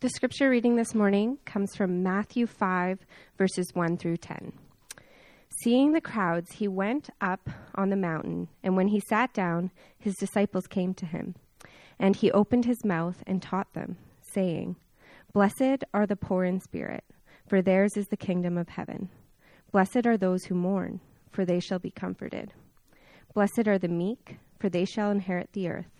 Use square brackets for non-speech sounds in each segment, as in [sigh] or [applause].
The scripture reading this morning comes from Matthew 5, verses 1 through 10. Seeing the crowds, he went up on the mountain, and when he sat down, his disciples came to him. And he opened his mouth and taught them, saying, Blessed are the poor in spirit, for theirs is the kingdom of heaven. Blessed are those who mourn, for they shall be comforted. Blessed are the meek, for they shall inherit the earth.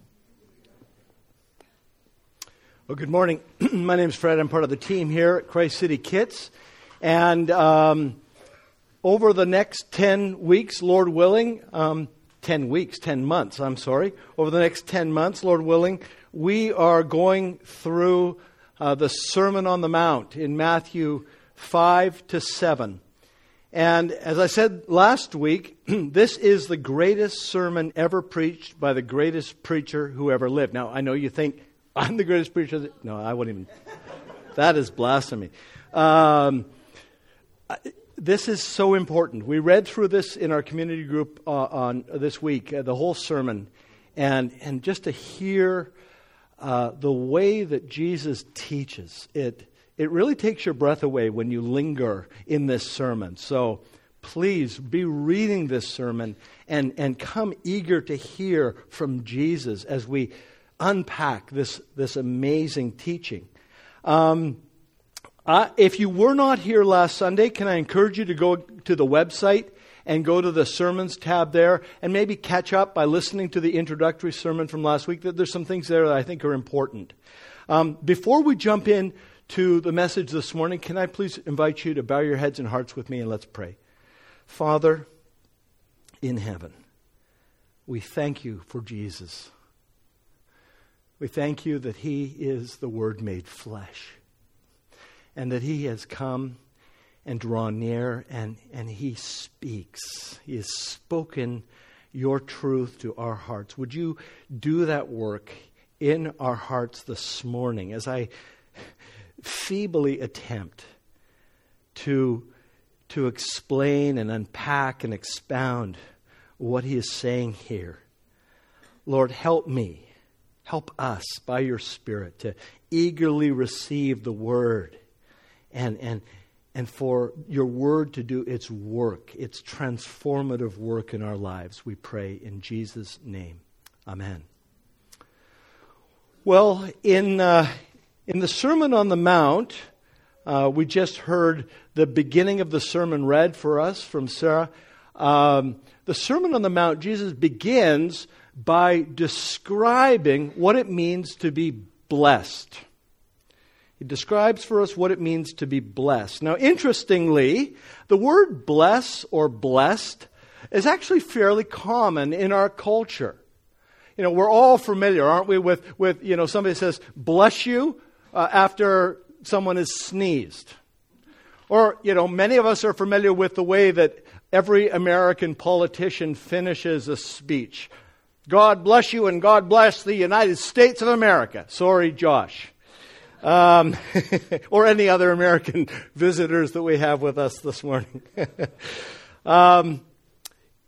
Well, good morning. [clears throat] My name is Fred. I'm part of the team here at Christ City Kits. And um, over the next 10 weeks, Lord willing, um, 10 weeks, 10 months, I'm sorry, over the next 10 months, Lord willing, we are going through uh, the Sermon on the Mount in Matthew 5 to 7. And as I said last week, [clears throat] this is the greatest sermon ever preached by the greatest preacher who ever lived. Now, I know you think, I'm the greatest preacher. No, I wouldn't even. that is blasphemy. Um, this is so important. We read through this in our community group uh, on uh, this week, uh, the whole sermon, and and just to hear uh, the way that Jesus teaches it, it really takes your breath away when you linger in this sermon. So please be reading this sermon and and come eager to hear from Jesus as we unpack this, this amazing teaching. Um, uh, if you were not here last Sunday, can I encourage you to go to the website and go to the sermons tab there and maybe catch up by listening to the introductory sermon from last week? There's some things there that I think are important. Um, before we jump in to the message this morning, can I please invite you to bow your heads and hearts with me and let's pray. Father in heaven, we thank you for Jesus. We thank you that He is the Word made flesh and that He has come and drawn near and, and He speaks. He has spoken your truth to our hearts. Would you do that work in our hearts this morning as I feebly attempt to, to explain and unpack and expound what He is saying here? Lord, help me Help us by your Spirit to eagerly receive the word and, and, and for your word to do its work, its transformative work in our lives. We pray in Jesus' name. Amen. Well, in, uh, in the Sermon on the Mount, uh, we just heard the beginning of the sermon read for us from Sarah. Um, the Sermon on the Mount, Jesus begins by describing what it means to be blessed. He describes for us what it means to be blessed. Now, interestingly, the word bless or blessed is actually fairly common in our culture. You know, we're all familiar, aren't we, with, with you know, somebody says, bless you uh, after someone has sneezed. Or, you know, many of us are familiar with the way that every American politician finishes a speech. God bless you and God bless the United States of America. Sorry, Josh. Um, [laughs] or any other American [laughs] visitors that we have with us this morning. [laughs] um,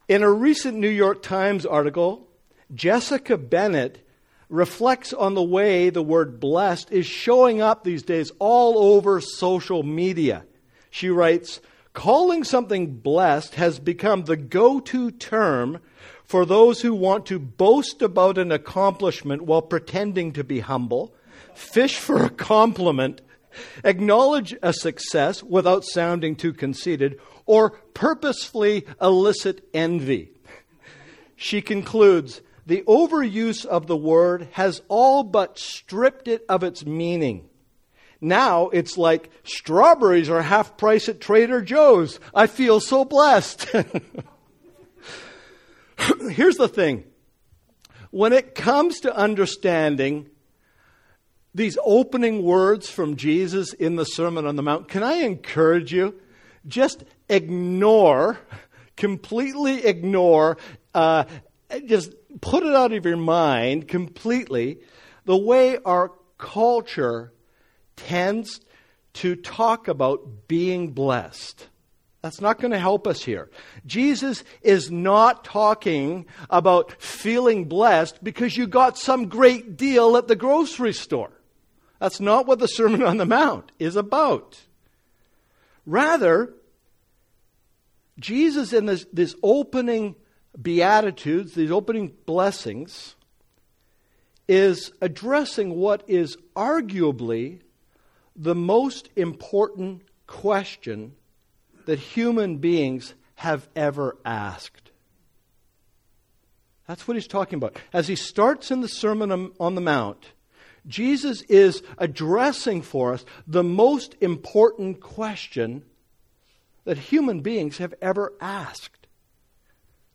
in a recent New York Times article, Jessica Bennett reflects on the way the word blessed is showing up these days all over social media. She writes, Calling something blessed has become the go to term for those who want to boast about an accomplishment while pretending to be humble, fish for a compliment, acknowledge a success without sounding too conceited, or purposefully elicit envy. She concludes the overuse of the word has all but stripped it of its meaning. Now it's like strawberries are half price at Trader Joe's. I feel so blessed. [laughs] [clears throat] Here's the thing when it comes to understanding these opening words from Jesus in the Sermon on the Mount, can I encourage you? Just ignore, [laughs] completely ignore, uh, just put it out of your mind completely the way our culture tends to talk about being blessed. That's not going to help us here. Jesus is not talking about feeling blessed because you got some great deal at the grocery store. That's not what the Sermon on the Mount is about. Rather, Jesus in this, this opening Beatitudes, these opening blessings, is addressing what is arguably the most important question that human beings have ever asked. That's what he's talking about. As he starts in the Sermon on the Mount, Jesus is addressing for us the most important question that human beings have ever asked.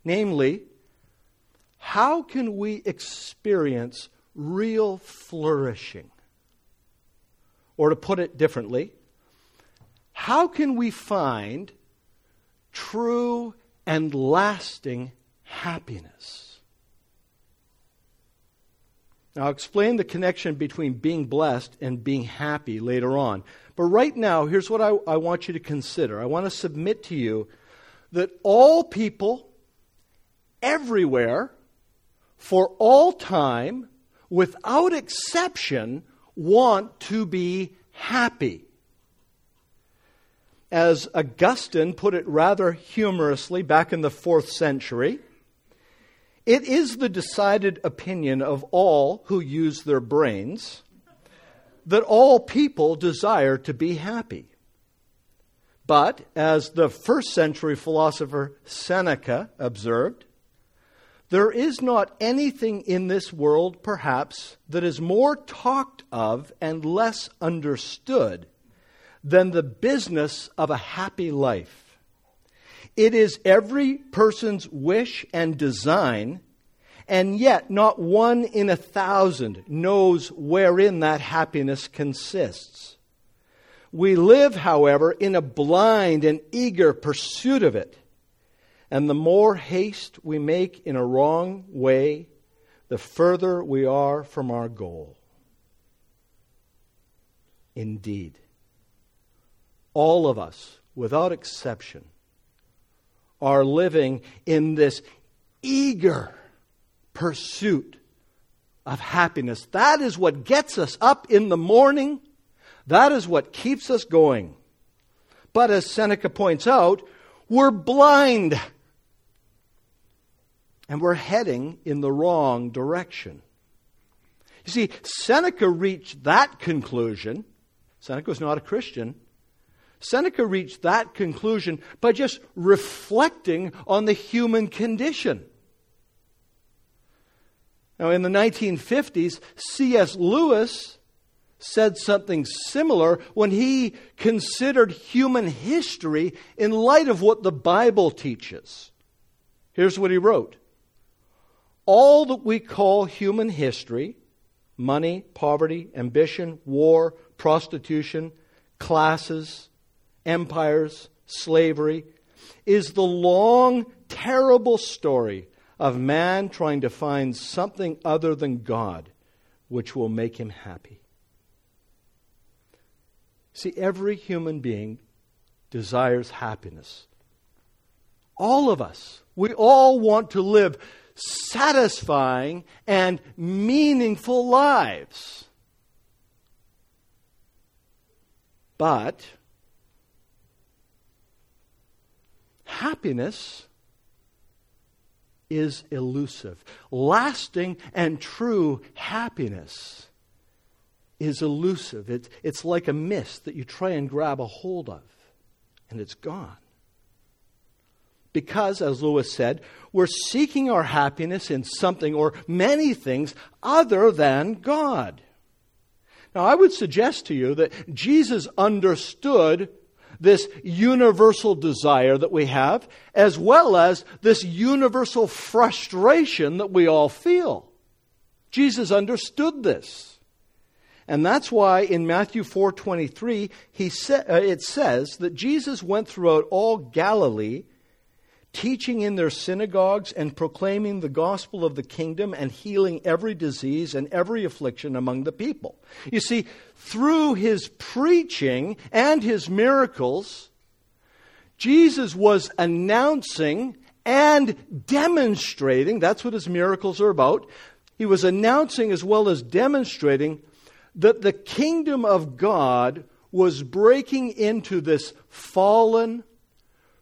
Namely, how can we experience real flourishing? Or to put it differently, how can we find true and lasting happiness? Now, I'll explain the connection between being blessed and being happy later on. But right now, here's what I, I want you to consider. I want to submit to you that all people, everywhere, for all time, without exception, want to be happy. As Augustine put it rather humorously back in the fourth century, it is the decided opinion of all who use their brains that all people desire to be happy. But, as the first century philosopher Seneca observed, there is not anything in this world, perhaps, that is more talked of and less understood than the business of a happy life. It is every person's wish and design, and yet not one in a thousand knows wherein that happiness consists. We live, however, in a blind and eager pursuit of it and the more haste we make in a wrong way, the further we are from our goal. Indeed, all of us, without exception, are living in this eager pursuit of happiness. That is what gets us up in the morning. That is what keeps us going. But as Seneca points out, we're blind and we're heading in the wrong direction. You see, Seneca reached that conclusion. Seneca was not a Christian. Seneca reached that conclusion by just reflecting on the human condition. Now, in the 1950s, C.S. Lewis said something similar when he considered human history in light of what the Bible teaches. Here's what he wrote all that we call human history money, poverty, ambition, war, prostitution, classes, empires, slavery is the long, terrible story of man trying to find something other than God which will make him happy. See, every human being desires happiness. All of us. We all want to live satisfying and meaningful lives. But happiness is elusive. Lasting and true happiness is elusive. It's, it's like a mist that you try and grab a hold of, and it's gone. Because, as Lewis said, we're seeking our happiness in something or many things other than God. Now, I would suggest to you that Jesus understood this universal desire that we have, as well as this universal frustration that we all feel. Jesus understood this. And that's why in Matthew 4:23 he sa- uh, it says that Jesus went throughout all Galilee teaching in their synagogues and proclaiming the gospel of the kingdom and healing every disease and every affliction among the people. You see, through his preaching and his miracles, Jesus was announcing and demonstrating, that's what his miracles are about. He was announcing as well as demonstrating that the kingdom of God was breaking into this fallen,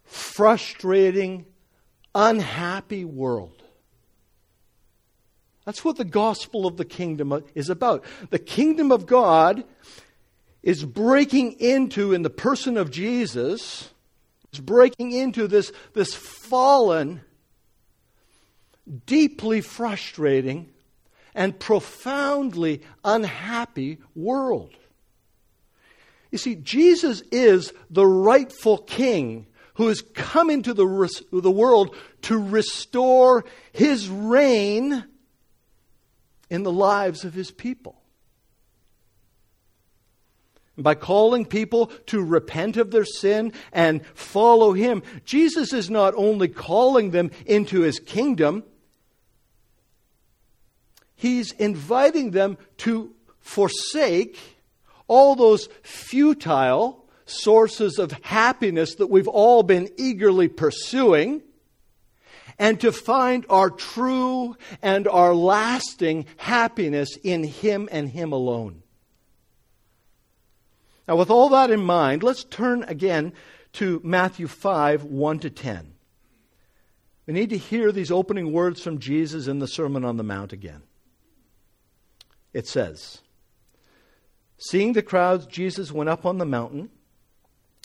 frustrating, unhappy world. That's what the gospel of the kingdom is about. The kingdom of God is breaking into, in the person of Jesus, is breaking into this, this fallen, deeply frustrating, and profoundly unhappy world. You see, Jesus is the rightful king who has come into the, the world to restore his reign in the lives of his people. By calling people to repent of their sin and follow him, Jesus is not only calling them into his kingdom, he's inviting them to forsake all those futile sources of happiness that we've all been eagerly pursuing and to find our true and our lasting happiness in Him and Him alone. Now, with all that in mind, let's turn again to Matthew 5 1 to 10. We need to hear these opening words from Jesus in the Sermon on the Mount again. It says, Seeing the crowds, Jesus went up on the mountain.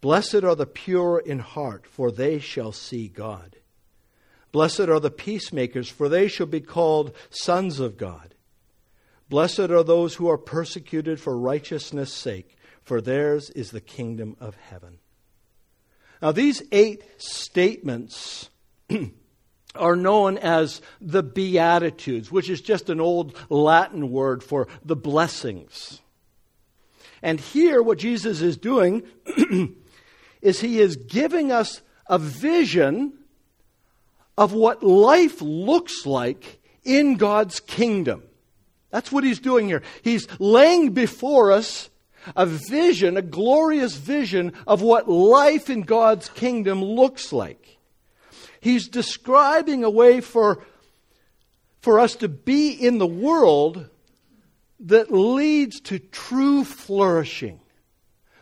Blessed are the pure in heart, for they shall see God. Blessed are the peacemakers, for they shall be called sons of God. Blessed are those who are persecuted for righteousness' sake, for theirs is the kingdom of heaven. Now, these eight statements [clears throat] are known as the Beatitudes, which is just an old Latin word for the blessings. And here, what Jesus is doing [clears throat] is he is giving us a vision of what life looks like in God's kingdom. That's what he's doing here. He's laying before us a vision, a glorious vision of what life in God's kingdom looks like. He's describing a way for, for us to be in the world that leads to true flourishing,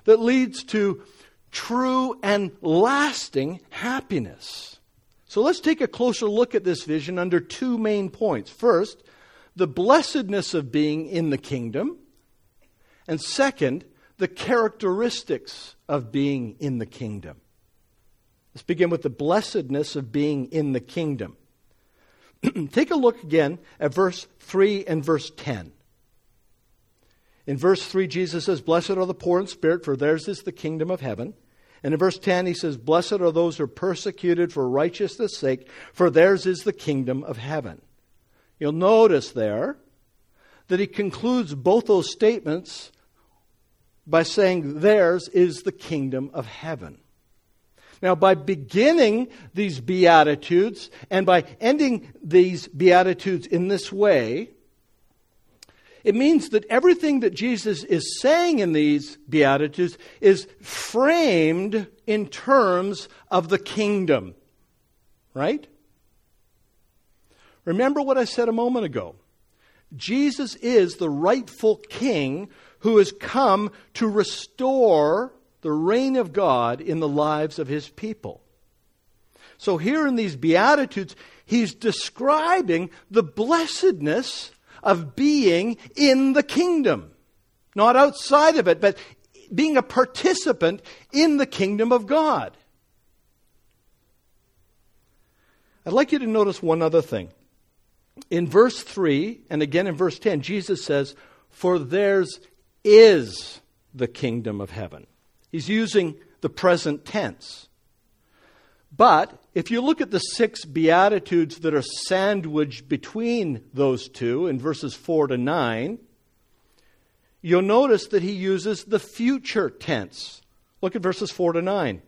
that leads to true and lasting happiness. So let's take a closer look at this vision under two main points. First, the blessedness of being in the kingdom, and second, the characteristics of being in the kingdom. Let's begin with the blessedness of being in the kingdom. [clears throat] Take a look again at verse 3 and verse 10. In verse 3, Jesus says, Blessed are the poor in spirit, for theirs is the kingdom of heaven. And in verse 10, he says, Blessed are those who are persecuted for righteousness' sake, for theirs is the kingdom of heaven. You'll notice there that he concludes both those statements by saying, Theirs is the kingdom of heaven. Now, by beginning these Beatitudes and by ending these Beatitudes in this way, it means that everything that Jesus is saying in these Beatitudes is framed in terms of the kingdom. Right? Remember what I said a moment ago. Jesus is the rightful king who has come to restore the reign of God in the lives of his people. So, here in these Beatitudes, he's describing the blessedness of being in the kingdom. Not outside of it, but being a participant in the kingdom of God. I'd like you to notice one other thing. In verse 3, and again in verse 10, Jesus says, For theirs is the kingdom of heaven. He's using the present tense. But if you look at the six Beatitudes that are sandwiched between those two in verses 4 to 9, you'll notice that he uses the future tense. Look at verses 4 to 9.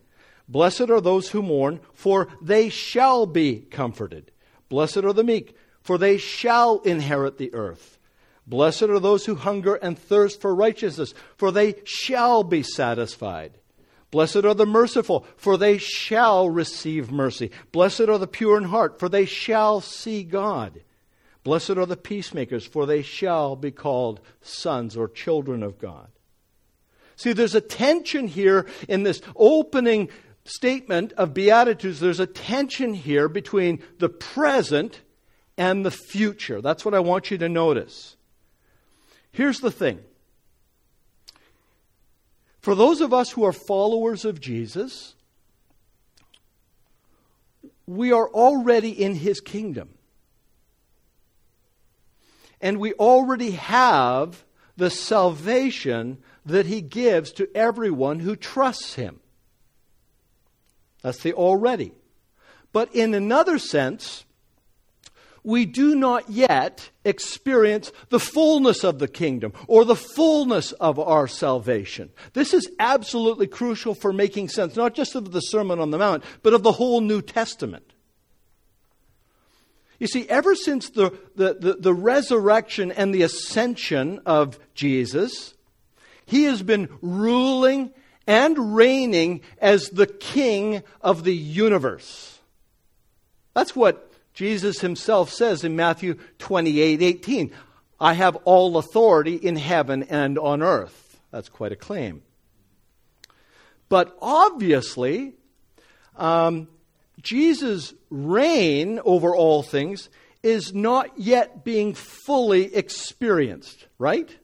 Blessed are those who mourn, for they shall be comforted. Blessed are the meek, for they shall inherit the earth. Blessed are those who hunger and thirst for righteousness, for they shall be satisfied. Blessed are the merciful, for they shall receive mercy. Blessed are the pure in heart, for they shall see God. Blessed are the peacemakers, for they shall be called sons or children of God. See, there's a tension here in this opening statement of Beatitudes. There's a tension here between the present and the future. That's what I want you to notice. Here's the thing for those of us who are followers of Jesus, we are already in his kingdom. And we already have the salvation that he gives to everyone who trusts him. That's the already. But in another sense, we do not yet experience the fullness of the kingdom or the fullness of our salvation. This is absolutely crucial for making sense, not just of the Sermon on the Mount, but of the whole New Testament. You see, ever since the, the, the, the resurrection and the ascension of Jesus, he has been ruling and reigning as the king of the universe. That's what Jesus himself says in Matthew 28 18, I have all authority in heaven and on earth. That's quite a claim. But obviously, um, Jesus' reign over all things is not yet being fully experienced, right?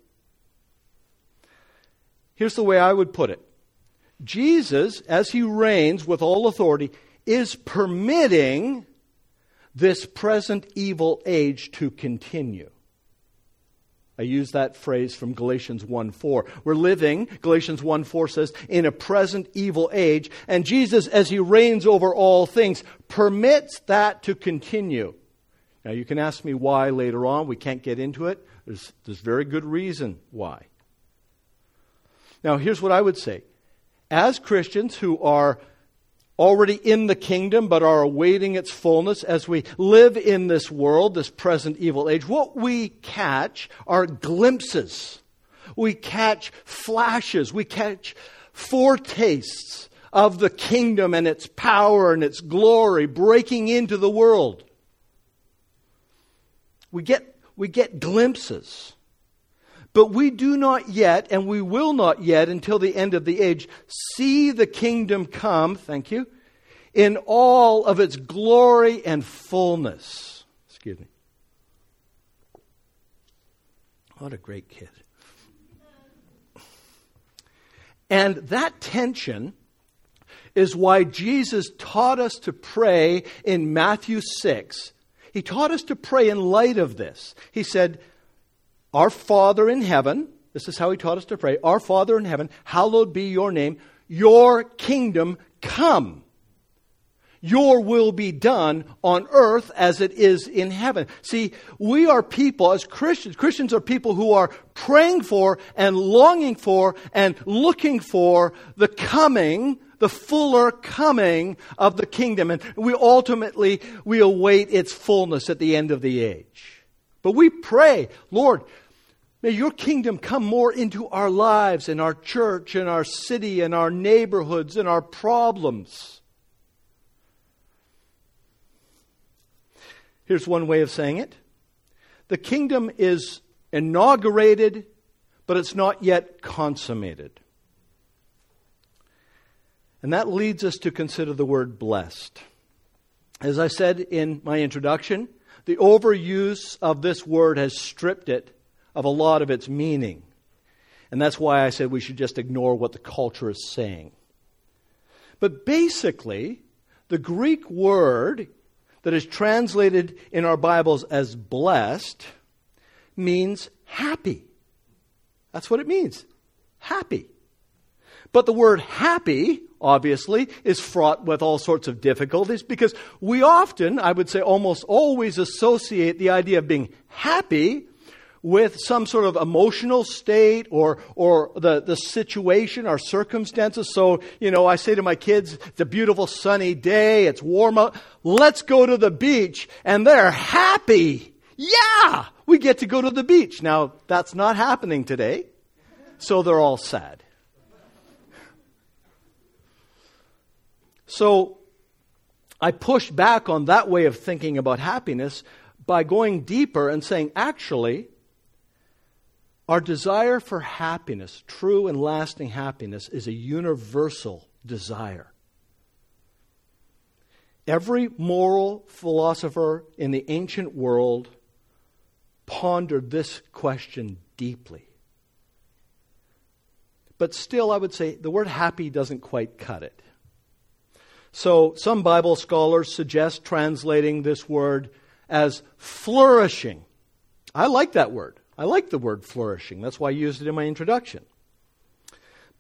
Here's the way I would put it Jesus, as he reigns with all authority, is permitting this present evil age to continue. I use that phrase from Galatians 1 4. We're living, Galatians 1 4 says, in a present evil age, and Jesus, as he reigns over all things, permits that to continue. Now, you can ask me why later on. We can't get into it. There's, there's very good reason why. Now, here's what I would say. As Christians who are already in the kingdom but are awaiting its fullness as we live in this world, this present evil age, what we catch are glimpses. We catch flashes. We catch foretastes of the kingdom and its power and its glory breaking into the world. We get, we get glimpses. But we do not yet, and we will not yet until the end of the age, see the kingdom come, thank you, in all of its glory and fullness. Excuse me. What a great kid. And that tension is why Jesus taught us to pray in Matthew 6. He taught us to pray in light of this. He said, our Father in heaven, this is how he taught us to pray. Our Father in heaven, hallowed be your name. Your kingdom come. Your will be done on earth as it is in heaven. See, we are people, as Christians, Christians are people who are praying for and longing for and looking for the coming the fuller coming of the kingdom and we ultimately we await its fullness at the end of the age but we pray lord May your kingdom come more into our lives, and our church, and our city, and our neighborhoods, and our problems. Here's one way of saying it the kingdom is inaugurated, but it's not yet consummated. And that leads us to consider the word blessed. As I said in my introduction, the overuse of this word has stripped it of a lot of its meaning. And that's why I said we should just ignore what the culture is saying. But basically, the Greek word that is translated in our Bibles as blessed means happy. That's what it means happy. But the word happy, obviously, is fraught with all sorts of difficulties because we often, I would say almost always, associate the idea of being happy with some sort of emotional state or, or the, the situation or circumstances. So, you know, I say to my kids, it's a beautiful sunny day, it's warm out, let's go to the beach, and they're happy. Yeah, we get to go to the beach. Now, that's not happening today, so they're all sad. So, I push back on that way of thinking about happiness by going deeper and saying, actually, our desire for happiness, true and lasting happiness, is a universal desire. Every moral philosopher in the ancient world pondered this question deeply. But still, I would say the word happy doesn't quite cut it. So, some Bible scholars suggest translating this word as flourishing. I like that word. I like the word flourishing. That's why I used it in my introduction.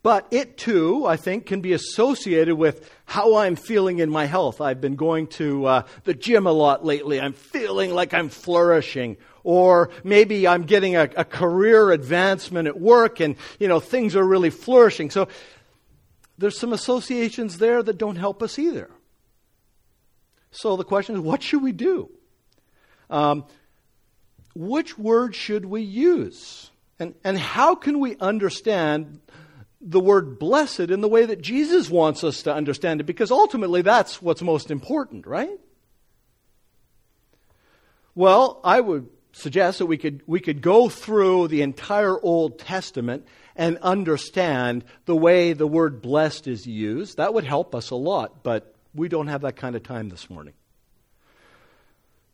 But it too, I think, can be associated with how I'm feeling in my health. I've been going to uh, the gym a lot lately. I'm feeling like I'm flourishing. Or maybe I'm getting a, a career advancement at work and, you know, things are really flourishing. So there's some associations there that don't help us either. So the question is, what should we do? Um, which word should we use? And, and how can we understand the word blessed in the way that Jesus wants us to understand it? Because ultimately that's what's most important, right? Well, I would suggest that we could, we could go through the entire Old Testament and understand the way the word blessed is used. That would help us a lot, but we don't have that kind of time this morning.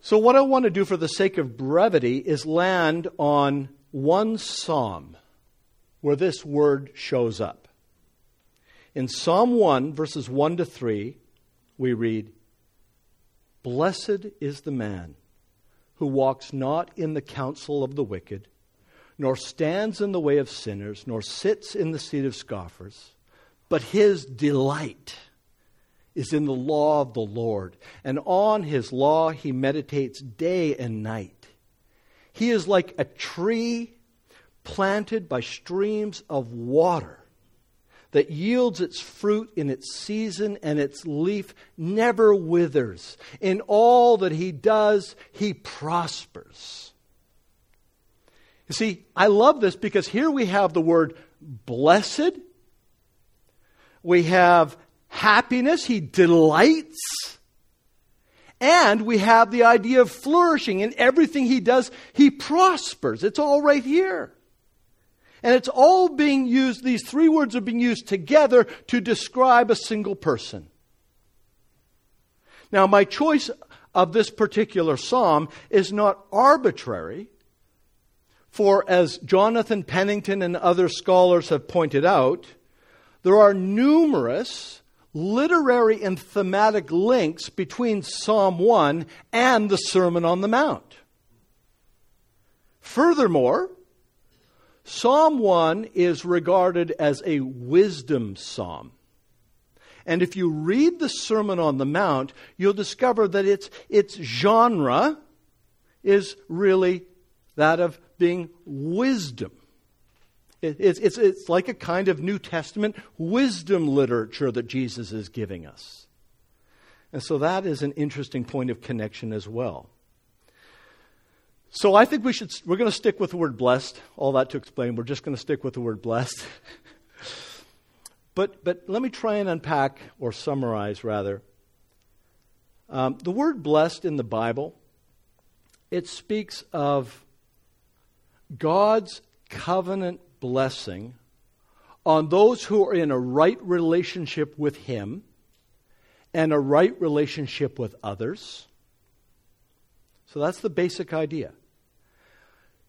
So, what I want to do for the sake of brevity is land on one psalm where this word shows up. In Psalm 1, verses 1 to 3, we read, Blessed is the man who walks not in the counsel of the wicked, nor stands in the way of sinners, nor sits in the seat of scoffers, but his delight is in the law of the Lord, and on his law he meditates day and night. He is like a tree planted by streams of water that yields its fruit in its season, and its leaf never withers. In all that he does, he prospers. You see, I love this because here we have the word blessed, we have happiness, he delights. And we have the idea of flourishing. In everything he does, he prospers. It's all right here. And it's all being used, these three words are being used together to describe a single person. Now, my choice of this particular psalm is not arbitrary, for as Jonathan Pennington and other scholars have pointed out, there are numerous literary and thematic links between Psalm 1 and the Sermon on the Mount. Furthermore, Psalm 1 is regarded as a wisdom psalm. And if you read the Sermon on the Mount, you'll discover that its, its genre is really that of being wisdom. It's, it's, it's like a kind of New Testament wisdom literature that Jesus is giving us. And so that is an interesting point of connection as well. So I think we should, we're going to stick with the word blessed. All that to explain, we're just going to stick with the word blessed. [laughs] but, but let me try and unpack, or summarize rather. Um, the word blessed in the Bible, it speaks of God's covenant blessing on those who are in a right relationship with Him and a right relationship with others. So that's the basic idea.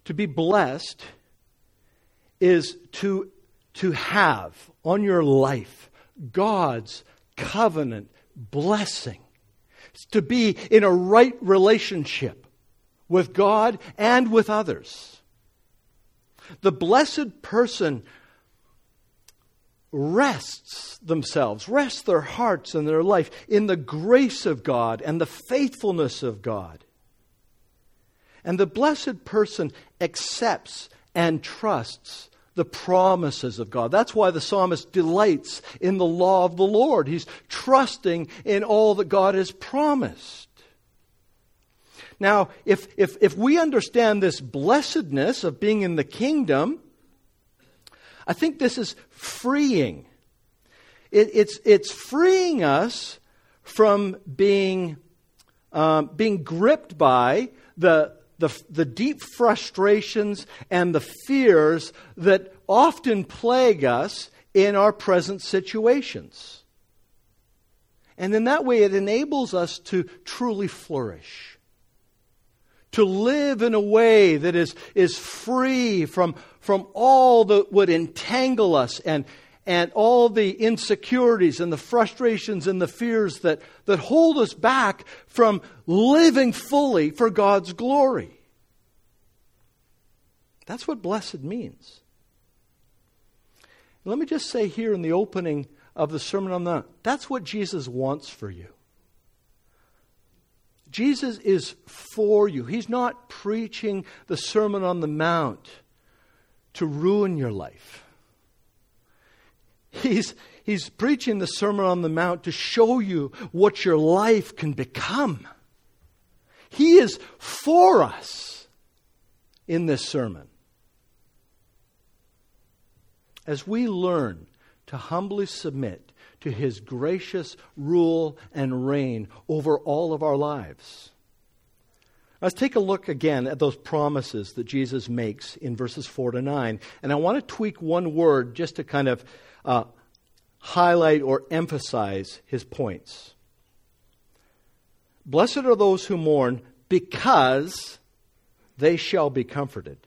To be blessed is to, to have on your life God's covenant blessing. It's to be in a right relationship with God and with others. The blessed person rests themselves, rests their hearts and their life in the grace of God and the faithfulness of God. And the blessed person accepts and trusts the promises of God. That's why the psalmist delights in the law of the Lord. He's trusting in all that God has promised. Now, if, if, if we understand this blessedness of being in the kingdom, I think this is freeing. It, it's, it's freeing us from being, um, being gripped by the, the, the deep frustrations and the fears that often plague us in our present situations. And in that way, it enables us to truly flourish. To live in a way that is, is free from, from all that would entangle us and, and all the insecurities and the frustrations and the fears that, that hold us back from living fully for God's glory. That's what blessed means. Let me just say here in the opening of the Sermon on the Mount that's what Jesus wants for you. Jesus is for you. He's not preaching the Sermon on the Mount to ruin your life. He's, he's preaching the Sermon on the Mount to show you what your life can become. He is for us in this sermon. As we learn to humbly submit to His gracious rule and reign over all of our lives, Let's take a look again at those promises that Jesus makes in verses 4 to 9. And I want to tweak one word just to kind of uh, highlight or emphasize his points. Blessed are those who mourn because they shall be comforted.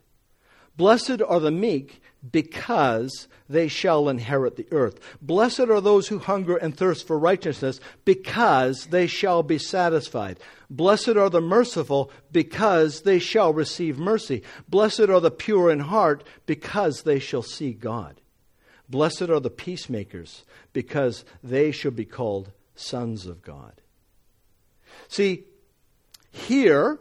Blessed are the meek because they shall inherit the earth. Blessed are those who hunger and thirst for righteousness, because they shall be satisfied. Blessed are the merciful, because they shall receive mercy. Blessed are the pure in heart, because they shall see God. Blessed are the peacemakers, because they shall be called sons of God. See, here,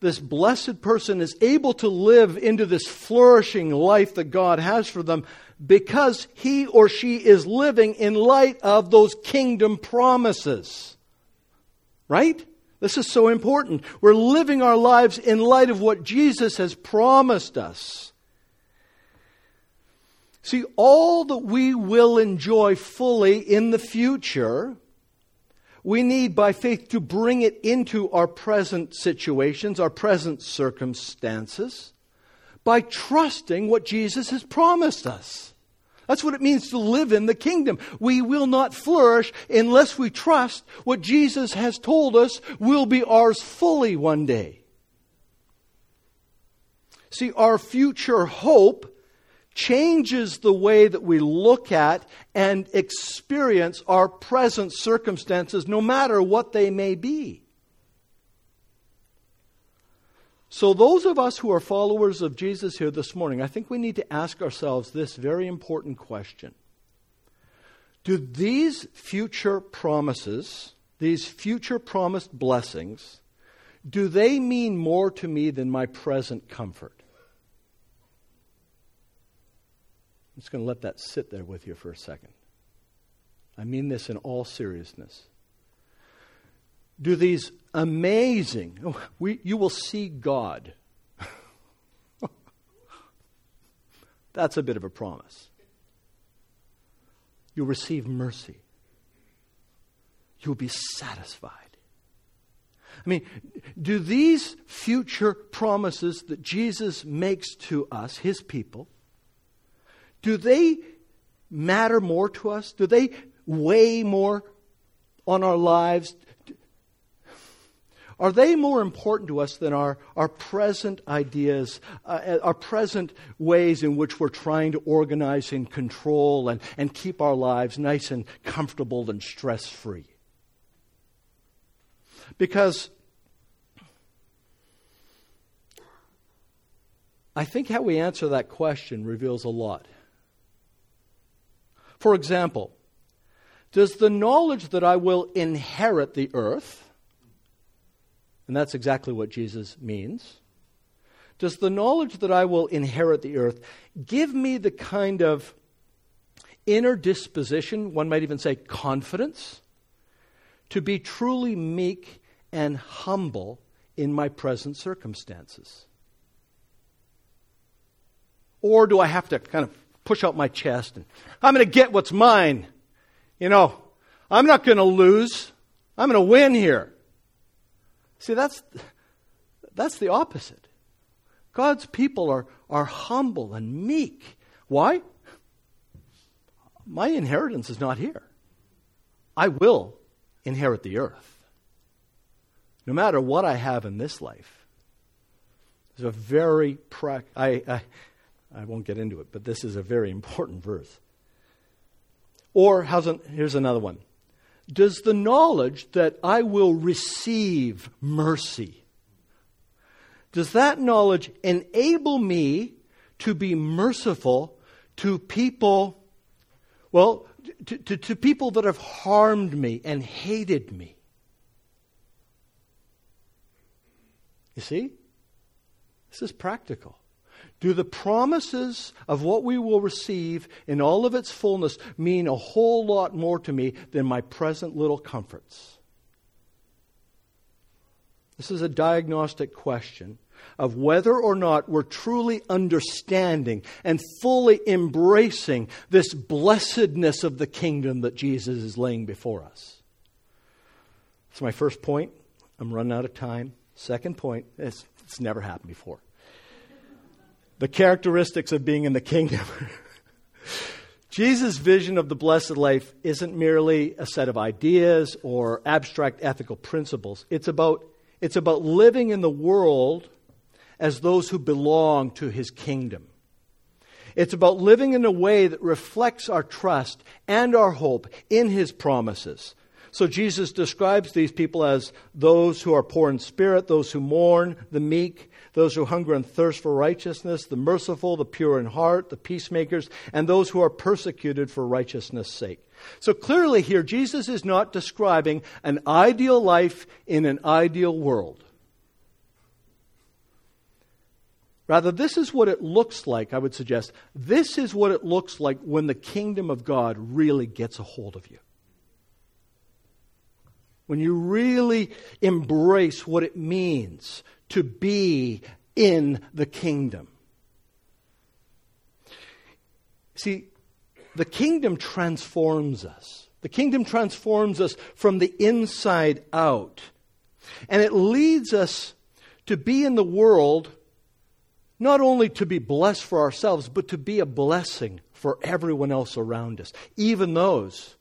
this blessed person is able to live into this flourishing life that God has for them because he or she is living in light of those kingdom promises. Right? This is so important. We're living our lives in light of what Jesus has promised us. See, all that we will enjoy fully in the future we need, by faith, to bring it into our present situations, our present circumstances, by trusting what Jesus has promised us. That's what it means to live in the kingdom. We will not flourish unless we trust what Jesus has told us will be ours fully one day. See, our future hope changes the way that we look at and experience our present circumstances, no matter what they may be. So, those of us who are followers of Jesus here this morning, I think we need to ask ourselves this very important question Do these future promises, these future promised blessings, do they mean more to me than my present comfort? I'm just going to let that sit there with you for a second. I mean this in all seriousness. Do these amazing, oh, we, you will see God. [laughs] That's a bit of a promise. You'll receive mercy. You'll be satisfied. I mean, do these future promises that Jesus makes to us, his people, do they matter more to us? Do they weigh more on our lives? are they more important to us than our, our present ideas, uh, our present ways in which we're trying to organize and control and, and keep our lives nice and comfortable and stress free? Because I think how we answer that question reveals a lot. For example, does the knowledge that I will inherit the earth, and that's exactly what Jesus means, does the knowledge that I will inherit the earth give me the kind of inner disposition, one might even say confidence, to be truly meek and humble in my present circumstances? Or do I have to kind of push out my chest and I'm going to get what's mine? You know, I'm not going to lose. I'm going to win here. See, that's, that's the opposite. God's people are, are humble and meek. Why? My inheritance is not here. I will inherit the earth. No matter what I have in this life. There's a very, I, I, I won't get into it, but this is a very important verse. Or, how's an, here's another one. Does the knowledge that I will receive mercy, does that knowledge enable me to be merciful to people, well, to, to, to people that have harmed me and hated me? You see? This is practical. Do the promises of what we will receive in all of its fullness mean a whole lot more to me than my present little comforts? This is a diagnostic question of whether or not we're truly understanding and fully embracing this blessedness of the kingdom that Jesus is laying before us. That's my first point. I'm running out of time. Second point, it's, it's never happened before the characteristics of being in the kingdom. [laughs] Jesus' vision of the blessed life isn't merely a set of ideas or abstract ethical principles. It's about, it's about living in the world as those who belong to his kingdom. It's about living in a way that reflects our trust and our hope in his promises. So Jesus describes these people as those who are poor in spirit, those who mourn, the meek, those who hunger and thirst for righteousness, the merciful, the pure in heart, the peacemakers, and those who are persecuted for righteousness' sake. So clearly, here, Jesus is not describing an ideal life in an ideal world. Rather, this is what it looks like, I would suggest. This is what it looks like when the kingdom of God really gets a hold of you. When you really embrace what it means to be in the kingdom. See, the kingdom transforms us. The kingdom transforms us from the inside out. And it leads us to be in the world not only to be blessed for ourselves, but to be a blessing for everyone else around us, even those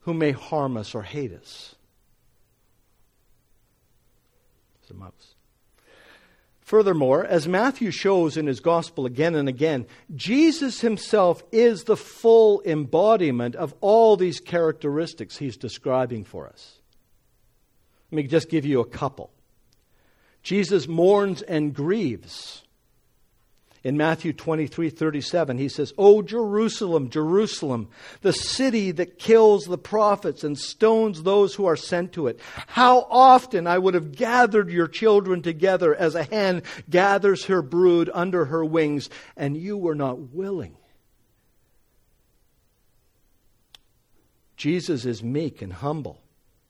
who may harm us or hate us. Furthermore, as Matthew shows in his gospel again and again, Jesus himself is the full embodiment of all these characteristics he's describing for us. Let me just give you a couple. Jesus mourns and grieves. In Matthew 23 37, he says, O Jerusalem, Jerusalem, the city that kills the prophets and stones those who are sent to it. How often I would have gathered your children together as a hen gathers her brood under her wings, and you were not willing. Jesus is meek and humble.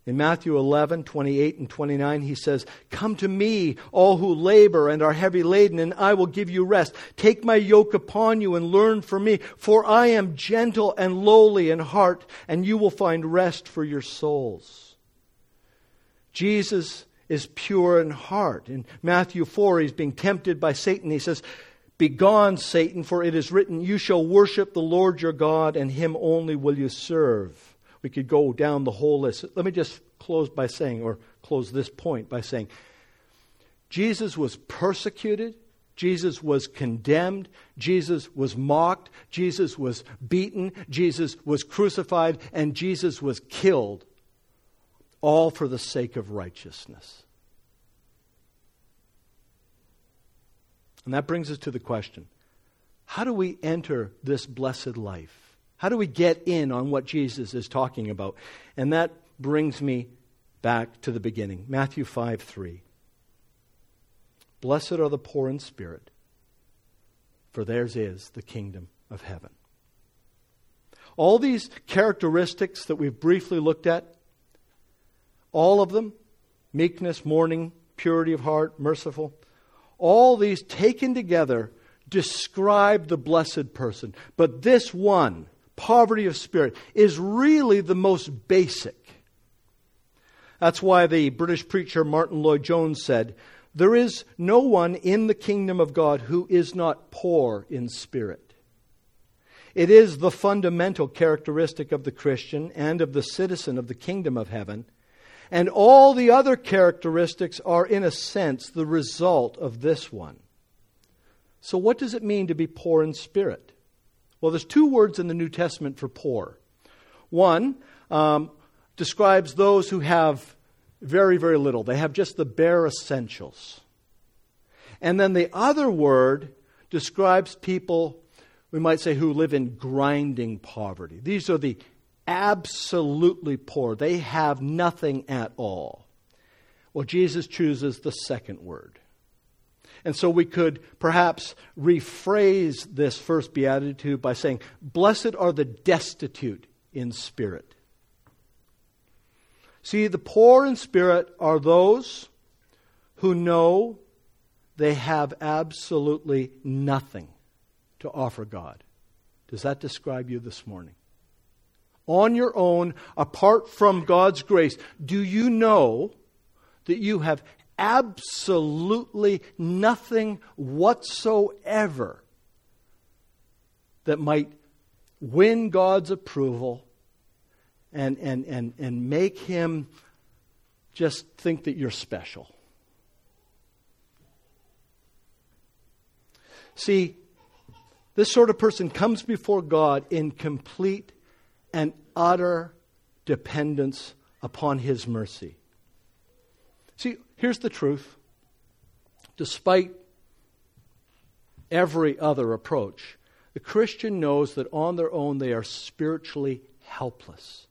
In Matthew 11, 28 and 29, he says, Come to me, all who labor and are heavy laden, and I will give you rest. Take my yoke upon you and learn from me, for I am gentle and lowly in heart, and you will find rest for your souls. Jesus is pure in heart. In Matthew 4, he's being tempted by Satan. He says, Begone, Satan, for it is written, You shall worship the Lord your God, and him only will you serve. We could go down the whole list. Let me just close by saying, or close this point by saying, Jesus was persecuted, Jesus was condemned, Jesus was mocked, Jesus was beaten, Jesus was crucified, and Jesus was killed, all for the sake of righteousness. And that brings us to the question how do we enter this blessed life? How do we get in on what Jesus is talking about? And that brings me back to the beginning Matthew 5 3. Blessed are the poor in spirit, for theirs is the kingdom of heaven. All these characteristics that we've briefly looked at, all of them meekness, mourning, purity of heart, merciful all these taken together describe the blessed person. But this one, poverty of spirit, is really the most basic. That's why the British preacher Martyn Lloyd-Jones said, There is no one in the kingdom of God who is not poor in spirit. It is the fundamental characteristic of the Christian and of the citizen of the kingdom of heaven and all the other characteristics are, in a sense, the result of this one. So, what does it mean to be poor in spirit? Well, there's two words in the New Testament for poor. One um, describes those who have very, very little, they have just the bare essentials. And then the other word describes people, we might say, who live in grinding poverty. These are the absolutely poor. They have nothing at all. Well, Jesus chooses the second word. And so we could perhaps rephrase this first beatitude by saying, Blessed are the destitute in spirit. See, the poor in spirit are those who know they have absolutely nothing to offer God. Does that describe you this morning? on your own, apart from God's grace, do you know that you have absolutely nothing whatsoever that might win God's approval and, and, and, and make Him just think that you're special? See, this sort of person comes before God in complete and utter dependence upon His mercy. See, here's the truth. Despite every other approach, the Christian knows that on their own they are spiritually helpless.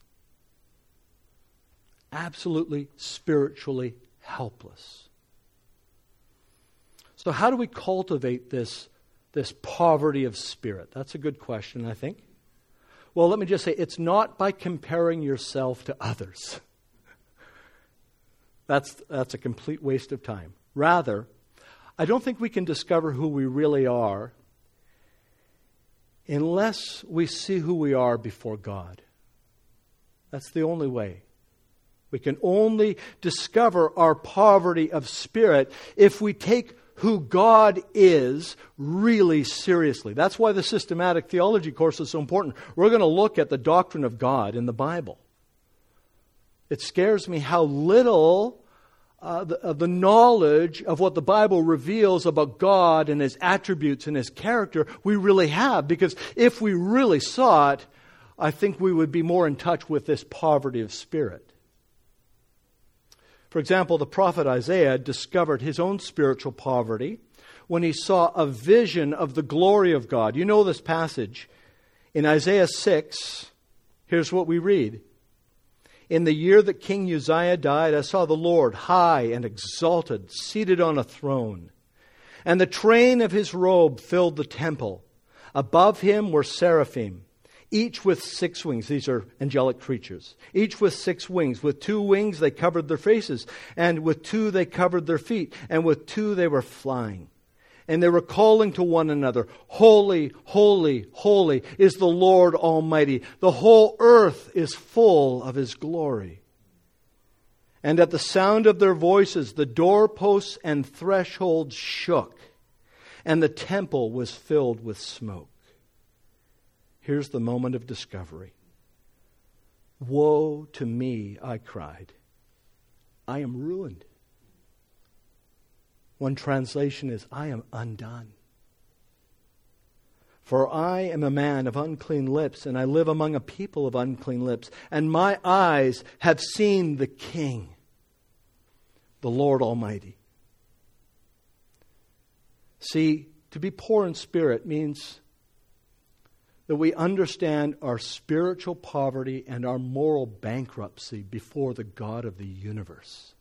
Absolutely spiritually helpless. So, how do we cultivate this, this poverty of spirit? That's a good question, I think. Well, let me just say it's not by comparing yourself to others. [laughs] That's, that's a complete waste of time. Rather, I don't think we can discover who we really are unless we see who we are before God. That's the only way. We can only discover our poverty of spirit if we take who God is really seriously. That's why the systematic theology course is so important. We're going to look at the doctrine of God in the Bible. It scares me how little uh, the, uh, the knowledge of what the Bible reveals about God and His attributes and His character we really have. Because if we really saw it, I think we would be more in touch with this poverty of spirit. For example, the prophet Isaiah discovered his own spiritual poverty when he saw a vision of the glory of God. You know this passage. In Isaiah 6, here's what we read. In the year that King Uzziah died, I saw the Lord high and exalted, seated on a throne. And the train of his robe filled the temple. Above him were seraphim each with six wings. These are angelic creatures. Each with six wings. With two wings they covered their faces, and with two they covered their feet, and with two they were flying. And they were calling to one another, Holy, holy, holy is the Lord Almighty. The whole earth is full of His glory. And at the sound of their voices, the doorposts and thresholds shook, and the temple was filled with smoke. Here's the moment of discovery. Woe to me, I cried. I am ruined. One translation is, I am undone. For I am a man of unclean lips, and I live among a people of unclean lips, and my eyes have seen the King, the Lord Almighty. See, to be poor in spirit means that we understand our spiritual poverty and our moral bankruptcy before the God of the universe.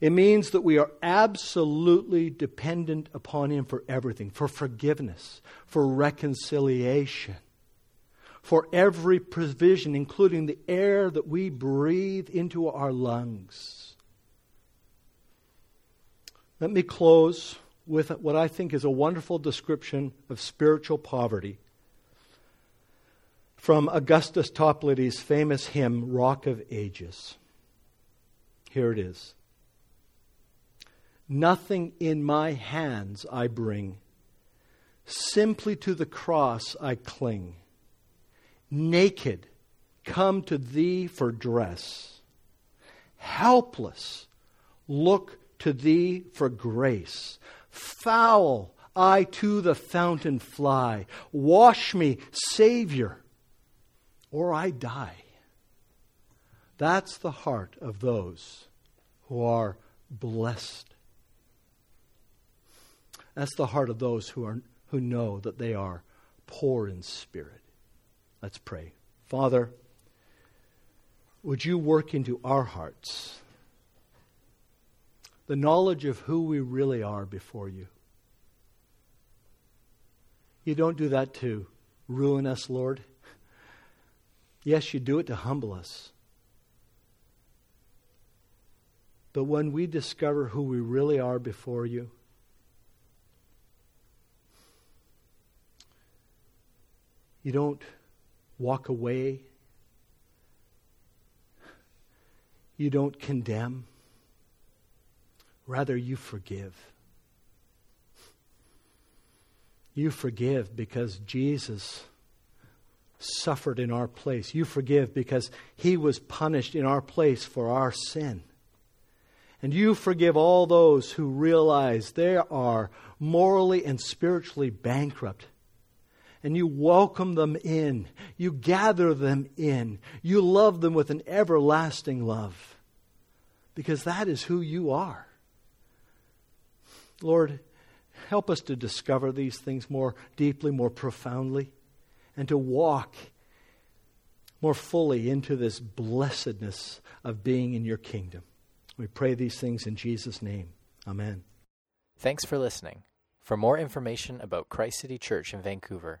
It means that we are absolutely dependent upon Him for everything for forgiveness, for reconciliation, for every provision, including the air that we breathe into our lungs. Let me close with what I think is a wonderful description of spiritual poverty from Augustus Toplady's famous hymn, Rock of Ages. Here it is Nothing in my hands I bring, simply to the cross I cling. Naked, come to thee for dress. Helpless, look to thee for grace. Foul, I to the fountain fly. Wash me, Savior, or I die. That's the heart of those who are blessed. That's the heart of those who, are, who know that they are poor in spirit. Let's pray. Father, would you work into our hearts the knowledge of who we really are before you. You don't do that to ruin us, Lord. Yes, you do it to humble us. But when we discover who we really are before you, you don't walk away, you don't condemn. Rather, you forgive. You forgive because Jesus suffered in our place. You forgive because he was punished in our place for our sin. And you forgive all those who realize they are morally and spiritually bankrupt. And you welcome them in. You gather them in. You love them with an everlasting love. Because that is who you are. Lord, help us to discover these things more deeply, more profoundly, and to walk more fully into this blessedness of being in your kingdom. We pray these things in Jesus' name. Amen. Thanks for listening. For more information about Christ City Church in Vancouver,